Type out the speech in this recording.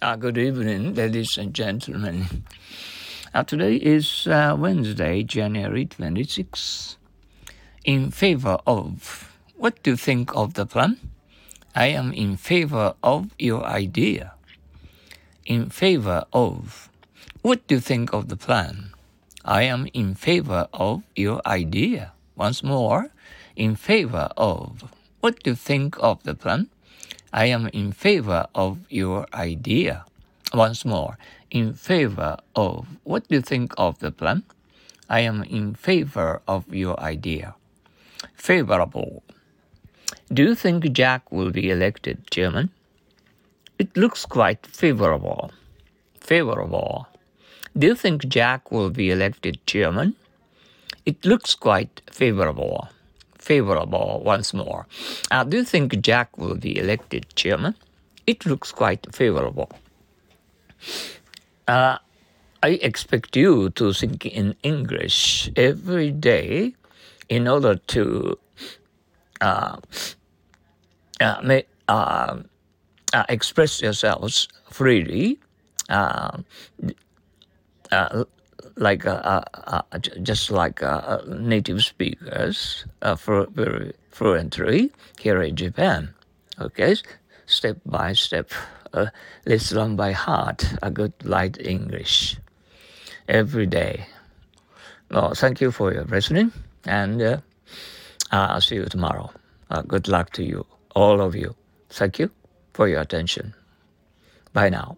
Uh, good evening, ladies and gentlemen. Uh, today is uh, Wednesday, January 26. In favor of. What do you think of the plan? I am in favor of your idea. In favor of. What do you think of the plan? I am in favor of your idea. Once more. In favor of. What do you think of the plan? I am in favor of your idea. Once more, in favor of. What do you think of the plan? I am in favor of your idea. Favorable. Do you think Jack will be elected chairman? It looks quite favorable. Favorable. Do you think Jack will be elected chairman? It looks quite favorable favorable once more. Uh, do you think Jack will be elected chairman? It looks quite favorable. Uh, I expect you to think in English every day in order to uh, uh, may, uh, uh, express yourselves freely. Uh, uh, like uh, uh, uh just like uh, native speakers very fluently here in Japan. Okay, step by step, let's learn by heart a good light English every day. Well, thank you for your listening, and I'll see you tomorrow. good luck to you, all of you. Thank you for your attention. Bye now.